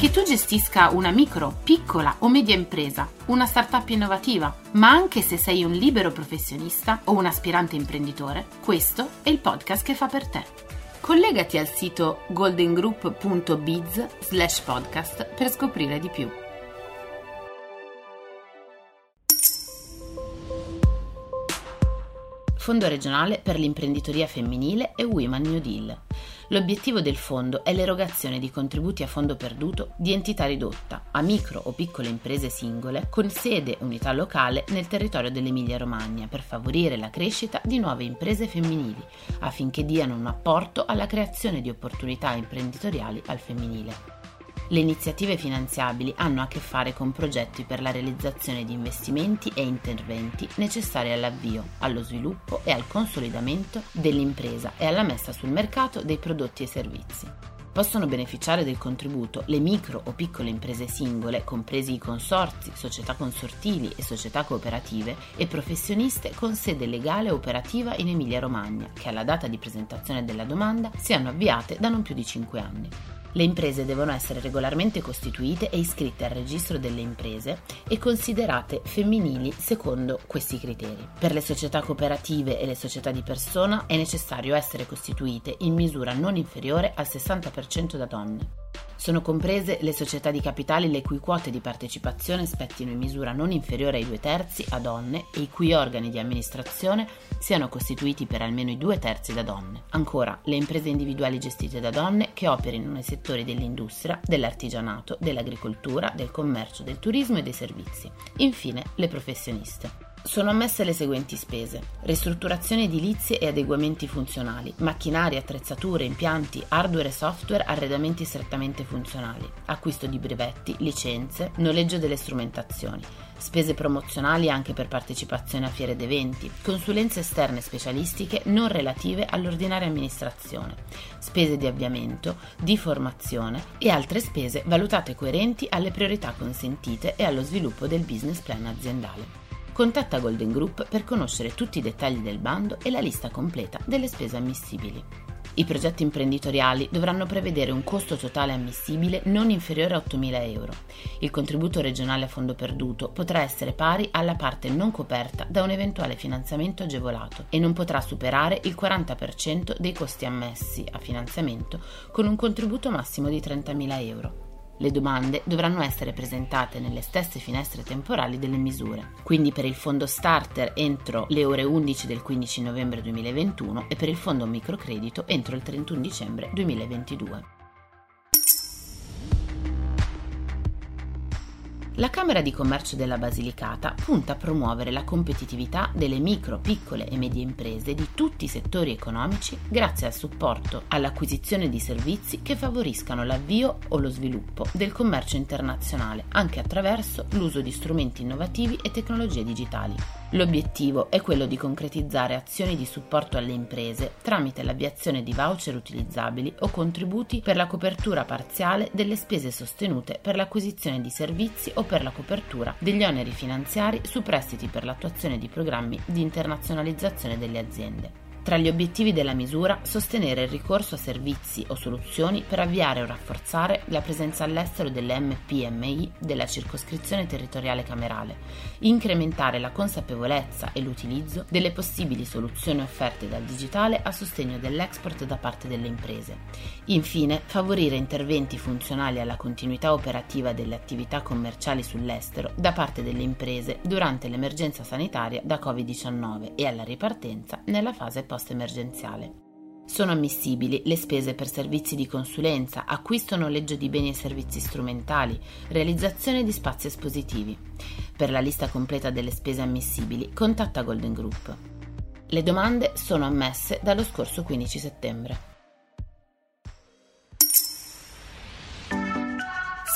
Che tu gestisca una micro, piccola o media impresa, una startup innovativa, ma anche se sei un libero professionista o un aspirante imprenditore, questo è il podcast che fa per te. Collegati al sito goldengroup.biz slash podcast per scoprire di più. Fondo regionale per l'imprenditoria femminile e Women New Deal L'obiettivo del fondo è l'erogazione di contributi a fondo perduto di entità ridotta a micro o piccole imprese singole con sede unità locale nel territorio dell'Emilia-Romagna per favorire la crescita di nuove imprese femminili affinché diano un apporto alla creazione di opportunità imprenditoriali al femminile. Le iniziative finanziabili hanno a che fare con progetti per la realizzazione di investimenti e interventi necessari all'avvio, allo sviluppo e al consolidamento dell'impresa e alla messa sul mercato dei prodotti e servizi. Possono beneficiare del contributo le micro o piccole imprese singole, compresi i consorzi, società consortili e società cooperative, e professioniste con sede legale operativa in Emilia-Romagna, che alla data di presentazione della domanda siano avviate da non più di 5 anni. Le imprese devono essere regolarmente costituite e iscritte al registro delle imprese e considerate femminili secondo questi criteri. Per le società cooperative e le società di persona è necessario essere costituite in misura non inferiore al 60% da donne. Sono comprese le società di capitali le cui quote di partecipazione spettino in misura non inferiore ai due terzi a donne e i cui organi di amministrazione siano costituiti per almeno i due terzi da donne. Ancora, le imprese individuali gestite da donne che operino nei settori dell'industria, dell'artigianato, dell'agricoltura, del commercio, del turismo e dei servizi. Infine, le professioniste. Sono ammesse le seguenti spese: ristrutturazioni edilizie e adeguamenti funzionali, macchinari, attrezzature, impianti, hardware e software, arredamenti strettamente funzionali, acquisto di brevetti, licenze, noleggio delle strumentazioni, spese promozionali anche per partecipazione a fiere ed eventi, consulenze esterne specialistiche non relative all'ordinaria amministrazione, spese di avviamento, di formazione e altre spese valutate coerenti alle priorità consentite e allo sviluppo del business plan aziendale. Contatta Golden Group per conoscere tutti i dettagli del bando e la lista completa delle spese ammissibili. I progetti imprenditoriali dovranno prevedere un costo totale ammissibile non inferiore a 8.000 euro. Il contributo regionale a fondo perduto potrà essere pari alla parte non coperta da un eventuale finanziamento agevolato e non potrà superare il 40% dei costi ammessi a finanziamento con un contributo massimo di 30.000 euro. Le domande dovranno essere presentate nelle stesse finestre temporali delle misure, quindi per il fondo starter entro le ore 11 del 15 novembre 2021 e per il fondo microcredito entro il 31 dicembre 2022. La Camera di Commercio della Basilicata punta a promuovere la competitività delle micro, piccole e medie imprese di tutti i settori economici grazie al supporto all'acquisizione di servizi che favoriscano l'avvio o lo sviluppo del commercio internazionale anche attraverso l'uso di strumenti innovativi e tecnologie digitali. L'obiettivo è quello di concretizzare azioni di supporto alle imprese tramite l'avviazione di voucher utilizzabili o contributi per la copertura parziale delle spese sostenute per l'acquisizione di servizi o per la copertura degli oneri finanziari su prestiti per l'attuazione di programmi di internazionalizzazione delle aziende. Tra gli obiettivi della misura, sostenere il ricorso a servizi o soluzioni per avviare o rafforzare la presenza all'estero delle MPMI della circoscrizione territoriale camerale, incrementare la consapevolezza e l'utilizzo delle possibili soluzioni offerte dal digitale a sostegno dell'export da parte delle imprese. Infine, favorire interventi funzionali alla continuità operativa delle attività commerciali sull'estero da parte delle imprese durante l'emergenza sanitaria da Covid-19 e alla ripartenza nella fase post-emergenziale. Sono ammissibili le spese per servizi di consulenza, acquisto o noleggio di beni e servizi strumentali, realizzazione di spazi espositivi. Per la lista completa delle spese ammissibili, contatta Golden Group. Le domande sono ammesse dallo scorso 15 settembre.